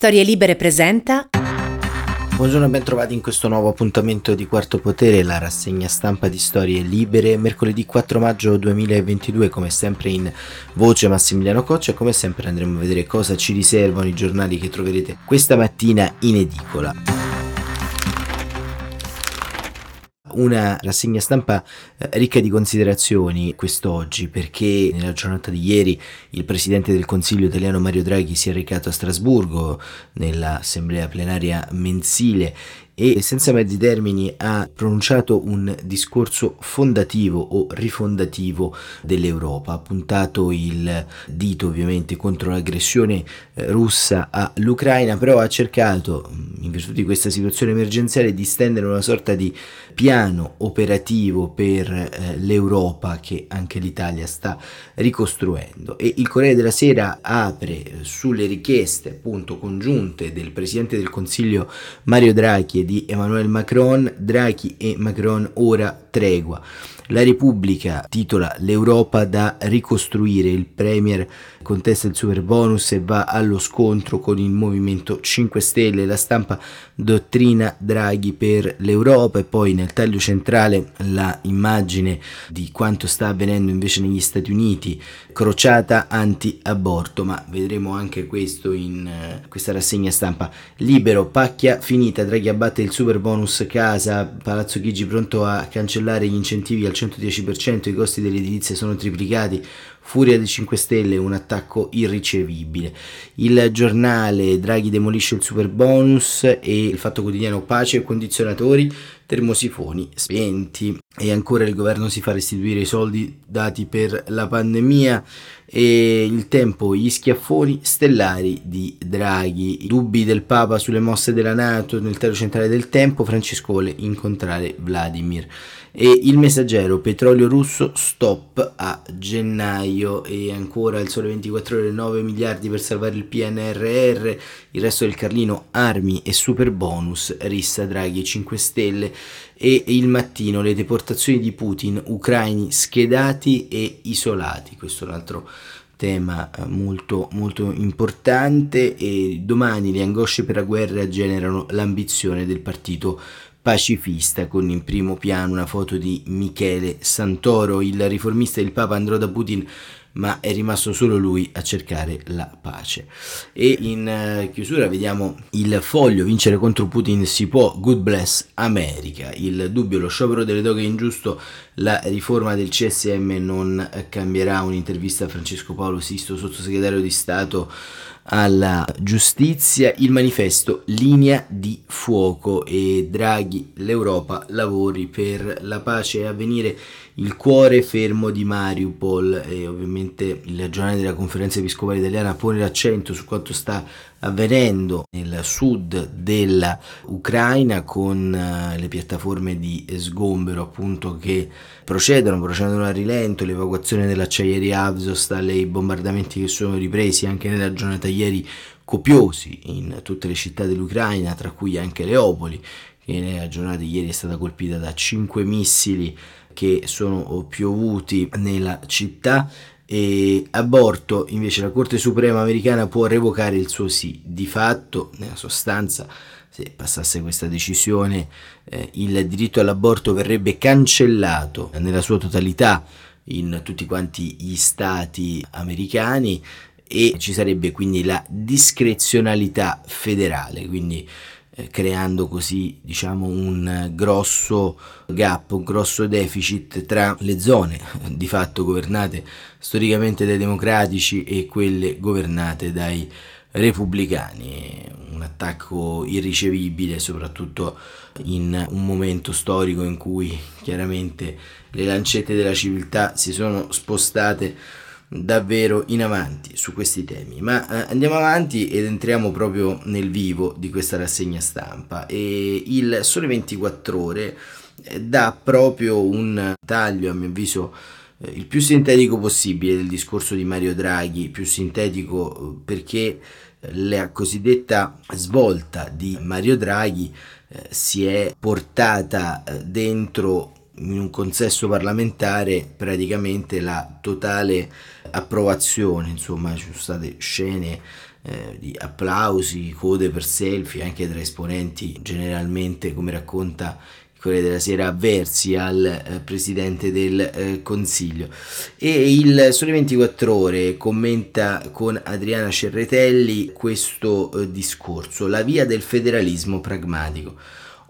Storie Libere presenta. Buongiorno e ben trovati in questo nuovo appuntamento di Quarto Potere, la rassegna stampa di Storie Libere, mercoledì 4 maggio 2022, come sempre in voce Massimiliano Coccia come sempre andremo a vedere cosa ci riservano i giornali che troverete questa mattina in edicola. Una rassegna stampa eh, ricca di considerazioni quest'oggi perché nella giornata di ieri il Presidente del Consiglio italiano Mario Draghi si è recato a Strasburgo nell'assemblea plenaria mensile e senza mezzi termini ha pronunciato un discorso fondativo o rifondativo dell'Europa, ha puntato il dito ovviamente contro l'aggressione eh, russa all'Ucraina, però ha cercato, mm, in virtù di questa situazione emergenziale, di stendere una sorta di piano operativo per eh, l'Europa che anche l'Italia sta ricostruendo. E il Corriere della Sera apre sulle richieste appunto congiunte del Presidente del Consiglio Mario Draghi e di Emmanuel Macron, Draghi e Macron ora tregua. La Repubblica titola L'Europa da ricostruire, il Premier contesta il super bonus e va allo scontro con il Movimento 5 Stelle, la stampa dottrina Draghi per l'Europa e poi nel taglio centrale la immagine di quanto sta avvenendo invece negli Stati Uniti, crociata anti-aborto, ma vedremo anche questo in uh, questa rassegna stampa. Libero, pacchia finita, Draghi abbatte il super bonus casa, Palazzo Chigi pronto a cancellare gli incentivi al 110%, i costi dell'edilizia sono triplicati, Furia dei 5 Stelle, un attacco irricevibile. Il giornale Draghi demolisce il super bonus e il fatto quotidiano pace e condizionatori, termosifoni spenti. E ancora il governo si fa restituire i soldi dati per la pandemia e il tempo, gli schiaffoni stellari di Draghi, i dubbi del Papa sulle mosse della Nato nel terzo centrale del tempo, Francesco vuole incontrare Vladimir. E il messaggero petrolio russo stop a gennaio. E ancora il sole 24 ore 9 miliardi per salvare il PNRR il resto del Carlino armi e super bonus rissa Draghi 5 stelle e il mattino le deportazioni di Putin ucraini schedati e isolati. Questo è un altro tema eh, molto, molto importante e domani le angosce per la guerra generano l'ambizione del partito pacifista con in primo piano una foto di Michele Santoro, il riformista del Papa andrò da Putin ma è rimasto solo lui a cercare la pace. E in uh, chiusura vediamo il foglio, vincere contro Putin si può, good bless America, il dubbio, lo sciopero delle doghe è ingiusto, la riforma del CSM non cambierà, un'intervista a Francesco Paolo Sisto, sottosegretario di Stato alla giustizia, il manifesto linea di fuoco. E Draghi, l'Europa lavori per la pace. E avvenire il cuore fermo di Mariupol e ovviamente il giornale della conferenza episcopale italiana pone l'accento su quanto sta avvenendo nel sud dell'Ucraina con eh, le piattaforme di sgombero appunto che procedono, procedono a rilento, l'evacuazione dell'acciaieria Avzostal e i bombardamenti che sono ripresi anche nella giornata ieri copiosi in tutte le città dell'Ucraina, tra cui anche Leopoli, che nella giornata di ieri è stata colpita da 5 missili che sono piovuti nella città e aborto invece la Corte Suprema americana può revocare il suo sì. Di fatto, nella sostanza, se passasse questa decisione, eh, il diritto all'aborto verrebbe cancellato nella sua totalità in tutti quanti gli stati americani e ci sarebbe quindi la discrezionalità federale, quindi creando così diciamo un grosso gap, un grosso deficit tra le zone di fatto governate storicamente dai democratici e quelle governate dai repubblicani. Un attacco irricevibile soprattutto in un momento storico in cui chiaramente le lancette della civiltà si sono spostate davvero in avanti su questi temi. Ma eh, andiamo avanti ed entriamo proprio nel vivo di questa rassegna stampa. E il Sole 24 Ore eh, dà proprio un taglio, a mio avviso, eh, il più sintetico possibile del discorso di Mario Draghi, più sintetico eh, perché la cosiddetta svolta di Mario Draghi eh, si è portata eh, dentro in un consesso parlamentare praticamente la totale approvazione, insomma ci sono state scene eh, di applausi, code per selfie anche tra esponenti generalmente, come racconta Corriere della Sera avversi al eh, Presidente del eh, Consiglio. E il Sole 24 Ore commenta con Adriana Cerretelli questo eh, discorso, la via del federalismo pragmatico.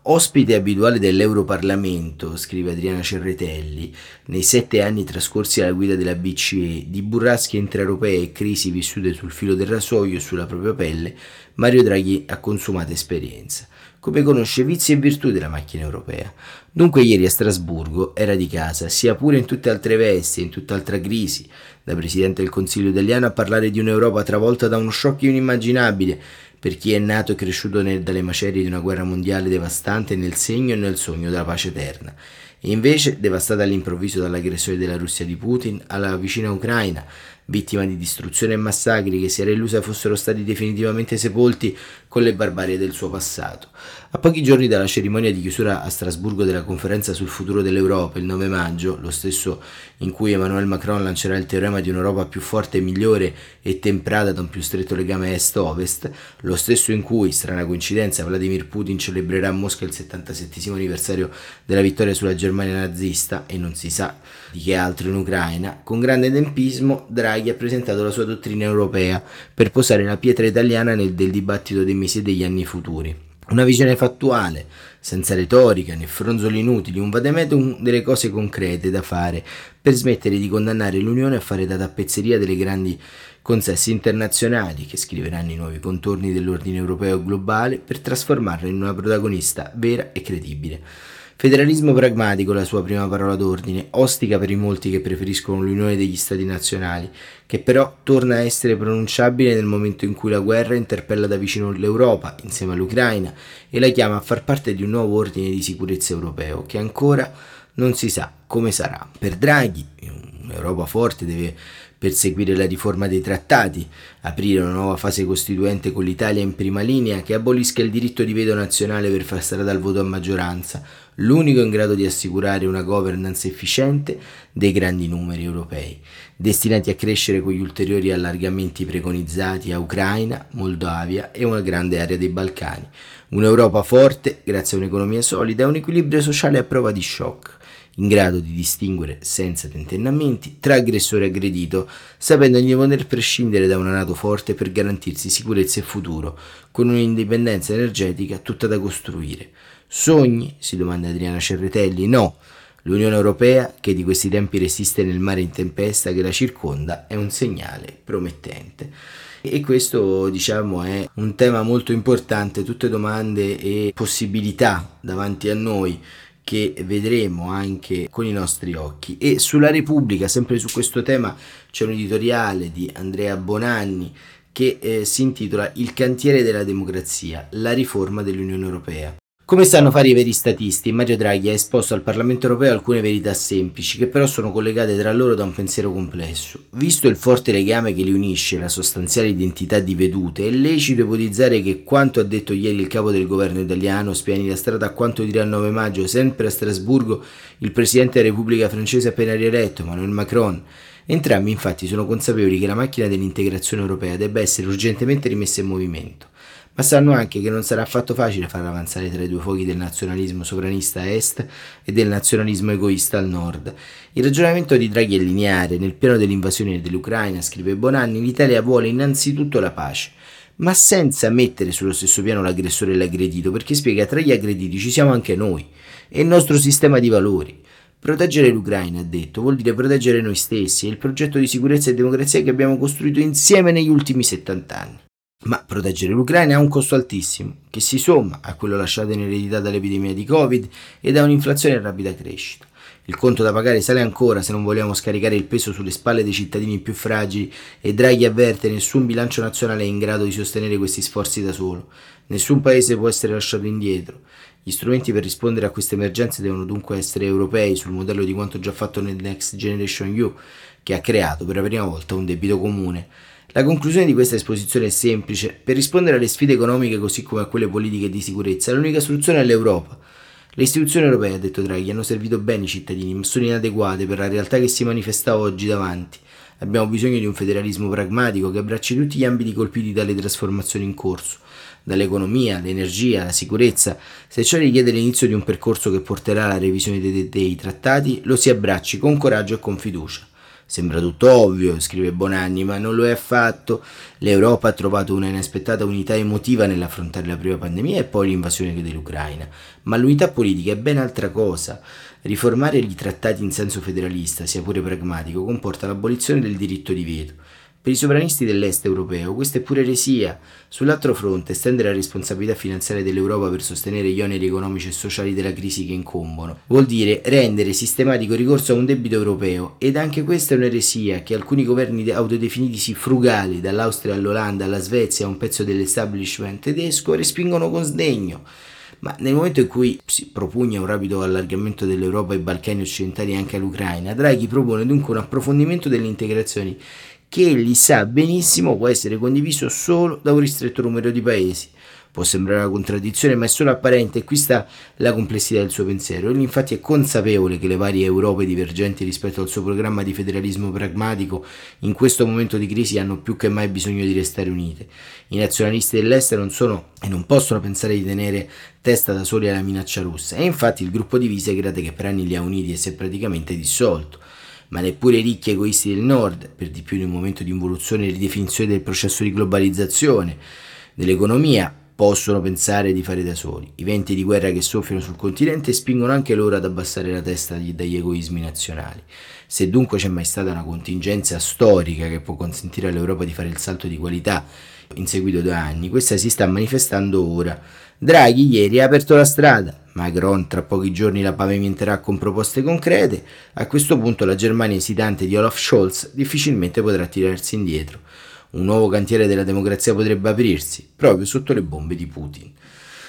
Ospite abituale dell'Europarlamento, scrive Adriana Cerretelli, nei sette anni trascorsi alla guida della BCE, di burrasche intraeuropee e crisi vissute sul filo del rasoio e sulla propria pelle, Mario Draghi ha consumato esperienza come conosce vizi e virtù della macchina europea. Dunque ieri a Strasburgo era di casa, sia pure in tutte altre vesti, in tutt'altra crisi, da Presidente del Consiglio italiano a parlare di un'Europa travolta da uno shock inimmaginabile per chi è nato e cresciuto nel, dalle macerie di una guerra mondiale devastante nel segno e nel sogno della pace eterna. E invece, devastata all'improvviso dall'aggressione della Russia di Putin alla vicina Ucraina, vittima di distruzione e massacri che si era illusa fossero stati definitivamente sepolti con le barbarie del suo passato. A pochi giorni dalla cerimonia di chiusura a Strasburgo della conferenza sul futuro dell'Europa, il 9 maggio, lo stesso in cui Emmanuel Macron lancerà il teorema di un'Europa più forte migliore e temprata da un più stretto legame est-ovest, lo stesso in cui, strana coincidenza, Vladimir Putin celebrerà a Mosca il 77 anniversario della vittoria sulla Germania nazista e non si sa di che altro in Ucraina, con grande tempismo Draghi ha presentato la sua dottrina europea per posare la pietra italiana nel, del dibattito dei mesi e degli anni futuri. Una visione fattuale, senza retorica né fronzoli inutili, un vademetum delle cose concrete da fare per smettere di condannare l'Unione a fare da tappezzeria delle grandi consessi internazionali che scriveranno i nuovi contorni dell'ordine europeo globale per trasformarla in una protagonista vera e credibile. Federalismo pragmatico, la sua prima parola d'ordine, ostica per i molti che preferiscono l'unione degli stati nazionali, che però torna a essere pronunciabile nel momento in cui la guerra interpella da vicino l'Europa, insieme all'Ucraina, e la chiama a far parte di un nuovo ordine di sicurezza europeo, che ancora non si sa come sarà. Per Draghi, un'Europa forte deve perseguire la riforma dei trattati, aprire una nuova fase costituente con l'Italia in prima linea che abolisca il diritto di veto nazionale per far strada al voto a maggioranza, l'unico in grado di assicurare una governance efficiente dei grandi numeri europei, destinati a crescere con gli ulteriori allargamenti preconizzati a Ucraina, Moldavia e una grande area dei Balcani. Un'Europa forte, grazie a un'economia solida e un equilibrio sociale a prova di shock in grado di distinguere senza tentennamenti tra aggressore e aggredito, sapendo di poter prescindere da una Nato forte per garantirsi sicurezza e futuro, con un'indipendenza energetica tutta da costruire. Sogni? si domanda Adriana Cerretelli. No. L'Unione Europea, che di questi tempi resiste nel mare in tempesta che la circonda, è un segnale promettente. E questo, diciamo, è un tema molto importante, tutte domande e possibilità davanti a noi che vedremo anche con i nostri occhi. E sulla Repubblica, sempre su questo tema, c'è un editoriale di Andrea Bonanni che eh, si intitola Il cantiere della democrazia, la riforma dell'Unione Europea. Come sanno fare i veri statisti, Mario Draghi ha esposto al Parlamento europeo alcune verità semplici, che però sono collegate tra loro da un pensiero complesso. Visto il forte legame che li unisce, la sostanziale identità di vedute, è lecito ipotizzare che quanto ha detto ieri il capo del governo italiano spiani la strada a quanto dirà il 9 maggio, sempre a Strasburgo, il presidente della Repubblica francese appena rieletto, Emmanuel Macron. Entrambi infatti sono consapevoli che la macchina dell'integrazione europea debba essere urgentemente rimessa in movimento ma sanno anche che non sarà affatto facile far avanzare tra i due fuochi del nazionalismo sovranista a est e del nazionalismo egoista al nord. Il ragionamento di Draghi è lineare. Nel piano dell'invasione dell'Ucraina, scrive Bonanni, l'Italia vuole innanzitutto la pace, ma senza mettere sullo stesso piano l'aggressore e l'aggredito, perché spiega tra gli aggrediti ci siamo anche noi e il nostro sistema di valori. Proteggere l'Ucraina, ha detto, vuol dire proteggere noi stessi e il progetto di sicurezza e democrazia che abbiamo costruito insieme negli ultimi 70 anni. Ma proteggere l'Ucraina ha un costo altissimo, che si somma a quello lasciato in eredità dall'epidemia di Covid e da un'inflazione in rapida crescita. Il conto da pagare sale ancora se non vogliamo scaricare il peso sulle spalle dei cittadini più fragili e Draghi avverte nessun bilancio nazionale è in grado di sostenere questi sforzi da solo. Nessun paese può essere lasciato indietro. Gli strumenti per rispondere a queste emergenze devono dunque essere europei sul modello di quanto già fatto nel Next Generation EU, che ha creato per la prima volta un debito comune la conclusione di questa esposizione è semplice. Per rispondere alle sfide economiche così come a quelle politiche di sicurezza, l'unica soluzione è l'Europa. Le istituzioni europee, ha detto Draghi, hanno servito bene i cittadini, ma sono inadeguate per la realtà che si manifesta oggi davanti. Abbiamo bisogno di un federalismo pragmatico che abbracci tutti gli ambiti colpiti dalle trasformazioni in corso, dall'economia all'energia, alla sicurezza. Se ciò richiede l'inizio di un percorso che porterà alla revisione dei, dei trattati, lo si abbracci con coraggio e con fiducia. Sembra tutto ovvio, scrive Bonanni, ma non lo è affatto. L'Europa ha trovato una inaspettata unità emotiva nell'affrontare la prima pandemia e poi l'invasione dell'Ucraina. Ma l'unità politica è ben altra cosa. Riformare i trattati in senso federalista, sia pure pragmatico, comporta l'abolizione del diritto di veto. Per i sovranisti dell'est europeo questa è pure eresia. Sull'altro fronte, estendere la responsabilità finanziaria dell'Europa per sostenere gli oneri economici e sociali della crisi che incombono vuol dire rendere sistematico ricorso a un debito europeo ed anche questa è un'eresia che alcuni governi autodefinitisi frugali, dall'Austria all'Olanda alla Svezia a un pezzo dell'establishment tedesco, respingono con sdegno. Ma nel momento in cui si propugna un rapido allargamento dell'Europa ai Balcani occidentali e anche all'Ucraina, Draghi propone dunque un approfondimento delle integrazioni che egli sa benissimo può essere condiviso solo da un ristretto numero di paesi. Può sembrare una contraddizione, ma è solo apparente e qui sta la complessità del suo pensiero. Egli infatti è consapevole che le varie Europe divergenti rispetto al suo programma di federalismo pragmatico in questo momento di crisi hanno più che mai bisogno di restare unite. I nazionalisti dell'Est non sono e non possono pensare di tenere testa da soli alla minaccia russa e infatti il gruppo di Visegrad che per anni li ha uniti e si è praticamente dissolto ma neppure i ricchi egoisti del nord, per di più in un momento di involuzione e ridefinizione del processo di globalizzazione dell'economia, possono pensare di fare da soli. I venti di guerra che soffiano sul continente spingono anche loro ad abbassare la testa dagli egoismi nazionali. Se dunque c'è mai stata una contingenza storica che può consentire all'Europa di fare il salto di qualità in seguito a due anni, questa si sta manifestando ora. Draghi ieri ha aperto la strada, Macron tra pochi giorni la pavimenterà con proposte concrete, a questo punto la Germania esitante di Olaf Scholz difficilmente potrà tirarsi indietro. Un nuovo cantiere della democrazia potrebbe aprirsi, proprio sotto le bombe di Putin.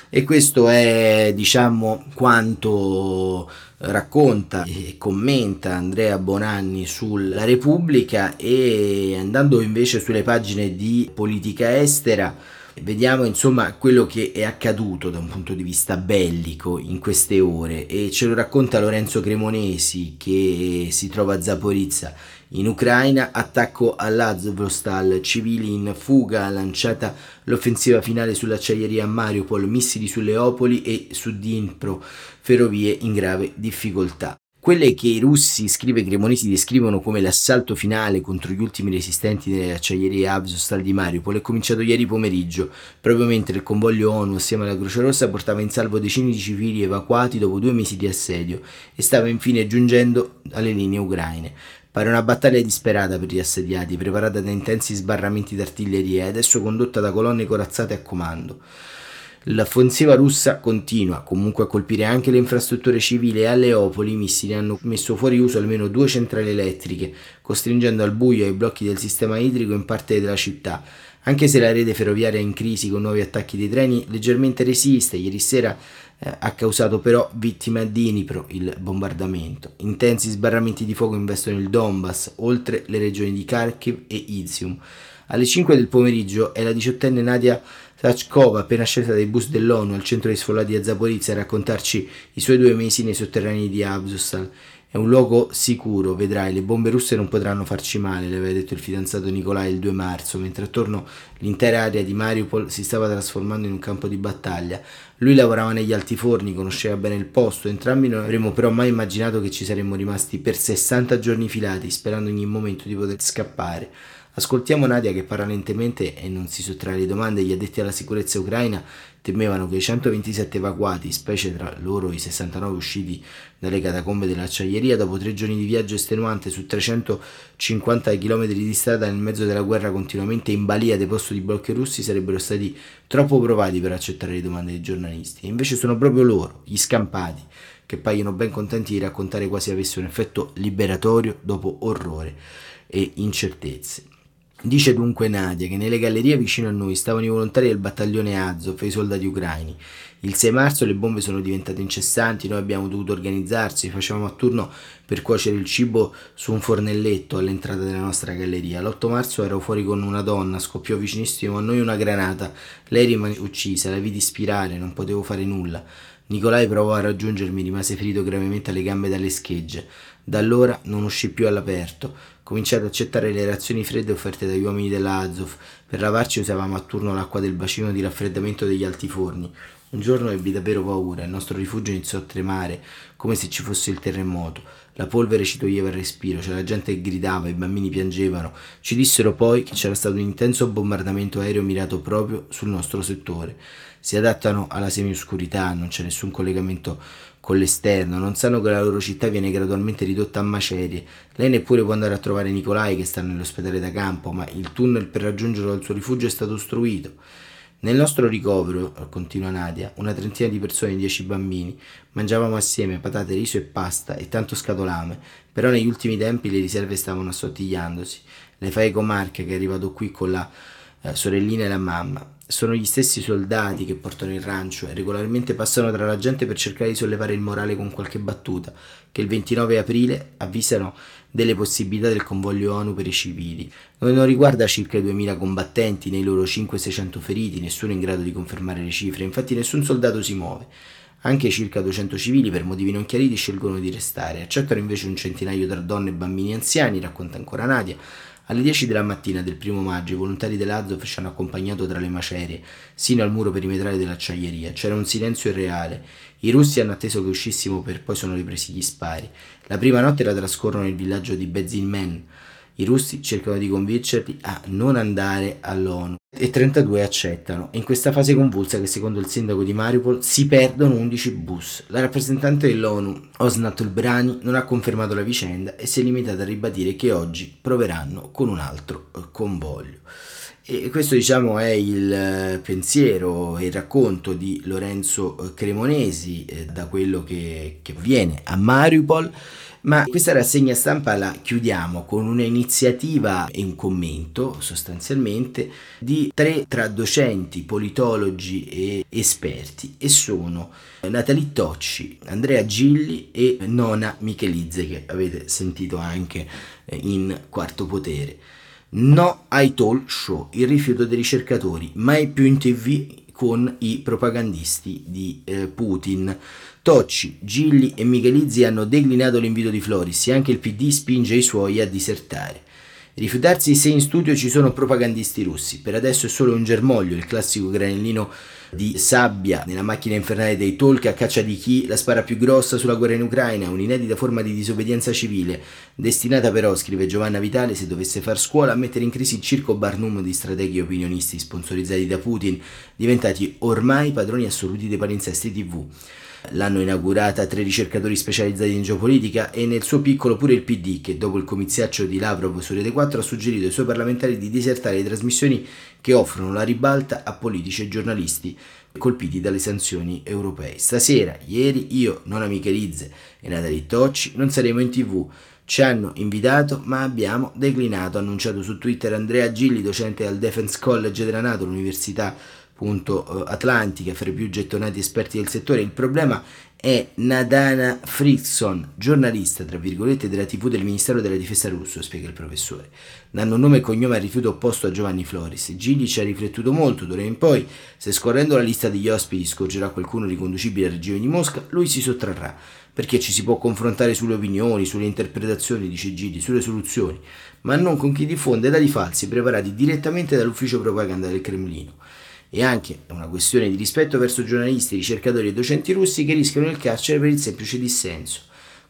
E questo è, diciamo, quanto racconta e commenta Andrea Bonanni sulla Repubblica e andando invece sulle pagine di politica estera Vediamo insomma quello che è accaduto da un punto di vista bellico in queste ore e ce lo racconta Lorenzo Cremonesi che si trova a Zaporizza in Ucraina, attacco all'Azovstal, civili in fuga, lanciata l'offensiva finale sull'acciaieria a Mariupol, missili su Leopoli e su Dnipro, ferrovie in grave difficoltà. Quelle che i russi, scrive Cremonesi, descrivono come l'assalto finale contro gli ultimi resistenti delle acciaierie Avzostal di Mariupol è cominciato ieri pomeriggio, proprio mentre il convoglio ONU assieme alla Croce Rossa portava in salvo decine di civili evacuati dopo due mesi di assedio e stava infine giungendo alle linee ucraine. Pare una battaglia disperata per gli assediati, preparata da intensi sbarramenti d'artiglieria e adesso condotta da colonne corazzate a comando. L'offensiva russa continua comunque a colpire anche le infrastrutture civili e a Leopoli i missili hanno messo fuori uso almeno due centrali elettriche, costringendo al buio i blocchi del sistema idrico in parte della città. Anche se la rete ferroviaria è in crisi con nuovi attacchi dei treni, leggermente resiste. Ieri sera eh, ha causato però vittime a Dnipro il bombardamento. Intensi sbarramenti di fuoco investono il Donbass, oltre le regioni di Kharkiv e Izium. Alle 5 del pomeriggio è la diciottenne Nadia Sachkova, appena scelta dai bus dell'ONU al centro di sfollati a Zaporizia, a raccontarci i suoi due mesi nei sotterranei di Abzustal. È un luogo sicuro, vedrai, le bombe russe non potranno farci male, le aveva detto il fidanzato Nicolai il 2 marzo, mentre attorno l'intera area di Mariupol si stava trasformando in un campo di battaglia. Lui lavorava negli altiforni, conosceva bene il posto, entrambi non avremmo però mai immaginato che ci saremmo rimasti per 60 giorni filati, sperando ogni momento di poter scappare. Ascoltiamo Nadia che parla lentamente e non si sottrae alle domande. Gli addetti alla sicurezza ucraina temevano che i 127 evacuati, specie tra loro i 69 usciti dalle catacombe dell'acciaieria, dopo tre giorni di viaggio estenuante su 350 km di strada nel mezzo della guerra continuamente in balia dei posti di blocchi russi, sarebbero stati troppo provati per accettare le domande dei giornalisti. E invece sono proprio loro, gli scampati, che paiono ben contenti di raccontare quasi avesse un effetto liberatorio dopo orrore e incertezze. Dice dunque Nadia che nelle gallerie vicino a noi stavano i volontari del battaglione Azov e i soldati ucraini. Il 6 marzo le bombe sono diventate incessanti, noi abbiamo dovuto organizzarci, facevamo a turno per cuocere il cibo su un fornelletto all'entrata della nostra galleria. L'8 marzo ero fuori con una donna, scoppiò vicinissimo a noi una granata. Lei rimase uccisa, la vidi spirare, non potevo fare nulla. Nicolai provò a raggiungermi, rimase ferito gravemente alle gambe dalle schegge. Da allora non uscì più all'aperto. Cominciai ad accettare le razioni fredde offerte dagli uomini della Azov. Per lavarci usavamo a turno l'acqua del bacino di raffreddamento degli altiforni. Un giorno ebbi davvero paura, il nostro rifugio iniziò a tremare, come se ci fosse il terremoto. La polvere ci toglieva il respiro, c'era la gente che gridava, i bambini piangevano. Ci dissero poi che c'era stato un intenso bombardamento aereo mirato proprio sul nostro settore. Si adattano alla semioscurità, non c'è nessun collegamento con l'esterno, non sanno che la loro città viene gradualmente ridotta a macerie. Lei neppure può andare a trovare Nicolai che sta nell'ospedale da campo, ma il tunnel per raggiungerlo al suo rifugio è stato ostruito. Nel nostro ricovero, continua Nadia, una trentina di persone dieci bambini, mangiavamo assieme patate, riso e pasta e tanto scatolame, però negli ultimi tempi le riserve stavano assottigliandosi. Le fai comarche che è arrivato qui con la eh, sorellina e la mamma. Sono gli stessi soldati che portano il rancio e regolarmente passano tra la gente per cercare di sollevare il morale con qualche battuta, che il 29 aprile avvisano delle possibilità del convoglio ONU per i civili. Non riguarda circa i 2000 combattenti nei loro 500-600 feriti, nessuno è in grado di confermare le cifre, infatti nessun soldato si muove. Anche circa 200 civili, per motivi non chiariti, scelgono di restare. Accettano invece un centinaio tra donne, bambini e anziani, racconta ancora Nadia. Alle 10 della mattina del primo maggio i volontari dell'Azov ci hanno accompagnato tra le macerie, sino al muro perimetrale dell'acciaieria. C'era un silenzio irreale. I russi hanno atteso che uscissimo per poi sono ripresi gli spari. La prima notte la trascorrono nel villaggio di Bezinmen. I russi cercano di convincerli a non andare all'ONU e 32 accettano. In questa fase convulsa che secondo il sindaco di Mariupol si perdono 11 bus. La rappresentante dell'ONU, Osnat Ulbrani, non ha confermato la vicenda e si è limitata a ribadire che oggi proveranno con un altro eh, convoglio. E questo diciamo è il eh, pensiero e il racconto di Lorenzo eh, Cremonesi da quello che, che avviene a Mariupol. Ma questa rassegna stampa la chiudiamo con un'iniziativa e un commento sostanzialmente di tre tra docenti, politologi e esperti e sono Natalie Tocci, Andrea Gilli e Nona Michelizze che avete sentito anche in Quarto Potere. No ai talk show, il rifiuto dei ricercatori, mai più in tv con i propagandisti di eh, Putin. Tocci, Gilli e Michelizzi hanno declinato l'invito di Floris e anche il PD spinge i suoi a disertare. Rifiutarsi se in studio ci sono propagandisti russi. Per adesso è solo un germoglio, il classico granellino di sabbia nella macchina infernale dei talk a caccia di chi la spara più grossa sulla guerra in Ucraina, un'inedita forma di disobbedienza civile, destinata però, scrive Giovanna Vitale, se dovesse far scuola, a mettere in crisi il circo Barnum di strateghi opinionisti sponsorizzati da Putin, diventati ormai padroni assoluti dei palinsesti TV. L'hanno inaugurata tre ricercatori specializzati in geopolitica e nel suo piccolo pure il PD che dopo il comiziaccio di Lavrov su Rete 4 ha suggerito ai suoi parlamentari di disertare le trasmissioni che offrono la ribalta a politici e giornalisti colpiti dalle sanzioni europee. Stasera, ieri, io, Nona Michelizze e Natalie Tocci non saremo in tv. Ci hanno invitato ma abbiamo declinato, ha annunciato su Twitter Andrea Gilli, docente al Defense College della Nato, l'università appunto eh, atlantica fra i più gettonati esperti del settore. Il problema è Nadana Frickson, giornalista tra virgolette della TV del Ministero della Difesa russo, spiega il professore. Danno nome e cognome al rifiuto opposto a Giovanni Floris. Gili ci ha riflettuto molto, d'ora in poi, se scorrendo la lista degli ospiti scorgerà qualcuno riconducibile al regime di Mosca, lui si sottrarrà, perché ci si può confrontare sulle opinioni, sulle interpretazioni, dice Gili, sulle soluzioni, ma non con chi diffonde dati falsi preparati direttamente dall'ufficio propaganda del Cremlino e anche una questione di rispetto verso giornalisti, ricercatori e docenti russi che rischiano il carcere per il semplice dissenso.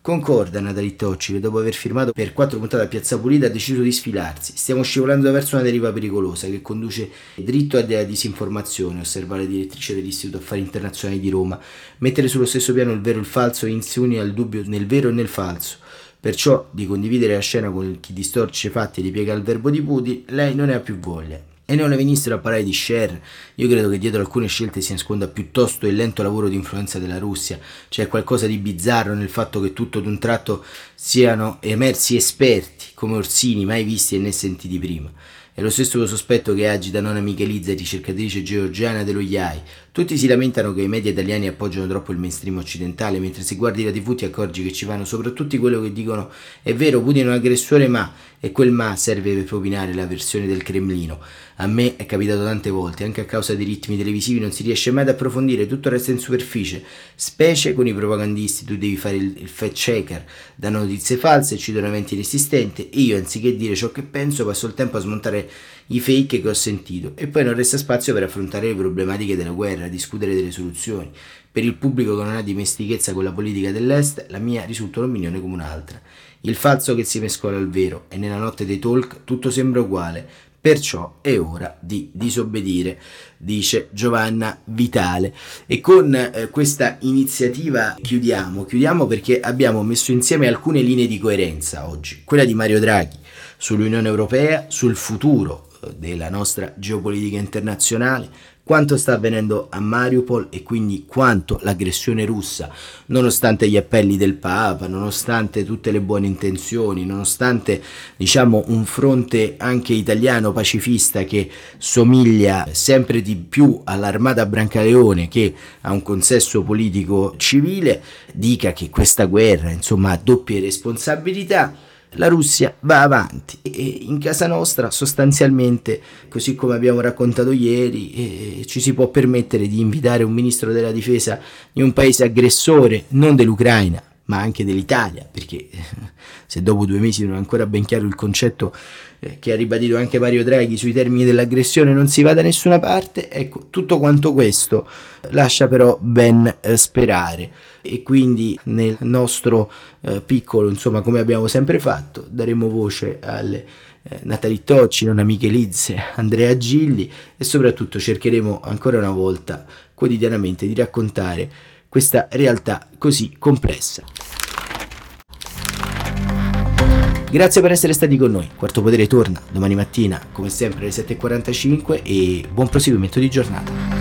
Concorda Natalie Tocci che dopo aver firmato per quattro puntate a Piazza Pulita ha deciso di sfilarsi. Stiamo scivolando verso una deriva pericolosa che conduce dritto a della disinformazione, osserva la direttrice dell'Istituto Affari Internazionali di Roma. Mettere sullo stesso piano il vero e il falso insiuni al dubbio nel vero e nel falso. Perciò di condividere la scena con chi distorce fatti e ripiega il verbo di Putin, lei non ne ha più voglia e non ne venissero a parlare di share, io credo che dietro alcune scelte si nasconda piuttosto il lento lavoro di influenza della Russia. C'è qualcosa di bizzarro nel fatto che tutto d'un tratto siano emersi esperti come Orsini mai visti e né sentiti prima. È lo stesso sospetto che agita Nonna Michelizza, ricercatrice georgiana dello IAI. Tutti si lamentano che i media italiani appoggiano troppo il mainstream occidentale, mentre se guardi la TV ti accorgi che ci vanno soprattutto quello che dicono è vero, Putin è un aggressore ma, e quel ma serve per propinare la versione del Cremlino. A me è capitato tante volte, anche a causa dei ritmi televisivi non si riesce mai ad approfondire, tutto resta in superficie, specie con i propagandisti, tu devi fare il, il fact checker, danno notizie false, ci un eventi inesistenti io anziché dire ciò che penso passo il tempo a smontare i fake che ho sentito e poi non resta spazio per affrontare le problematiche della guerra, discutere delle soluzioni. Per il pubblico che non ha dimestichezza con la politica dell'Est, la mia risulta un'opinione come un'altra. Il falso che si mescola al vero e nella notte dei talk tutto sembra uguale, perciò è ora di disobbedire, dice Giovanna Vitale. E con eh, questa iniziativa chiudiamo, chiudiamo perché abbiamo messo insieme alcune linee di coerenza oggi, quella di Mario Draghi sull'Unione Europea, sul futuro della nostra geopolitica internazionale, quanto sta avvenendo a Mariupol e quindi quanto l'aggressione russa, nonostante gli appelli del Papa, nonostante tutte le buone intenzioni, nonostante diciamo un fronte anche italiano pacifista che somiglia sempre di più all'armata Brancaleone che a un consesso politico civile, dica che questa guerra insomma ha doppie responsabilità la Russia va avanti. E in casa nostra sostanzialmente, così come abbiamo raccontato ieri, eh, ci si può permettere di invitare un ministro della difesa di un paese aggressore, non dell'Ucraina, ma anche dell'Italia, perché eh, se dopo due mesi non è ancora ben chiaro il concetto eh, che ha ribadito anche Mario Draghi sui termini dell'aggressione non si va da nessuna parte, ecco, tutto quanto questo lascia però ben eh, sperare e quindi nel nostro eh, piccolo, insomma, come abbiamo sempre fatto, daremo voce alle eh, Natalie Tocci, Nonna Michelizze, Andrea Gilli e soprattutto cercheremo ancora una volta quotidianamente di raccontare questa realtà così complessa. Grazie per essere stati con noi. Quarto Potere torna domani mattina, come sempre, alle 7.45 e buon proseguimento di giornata.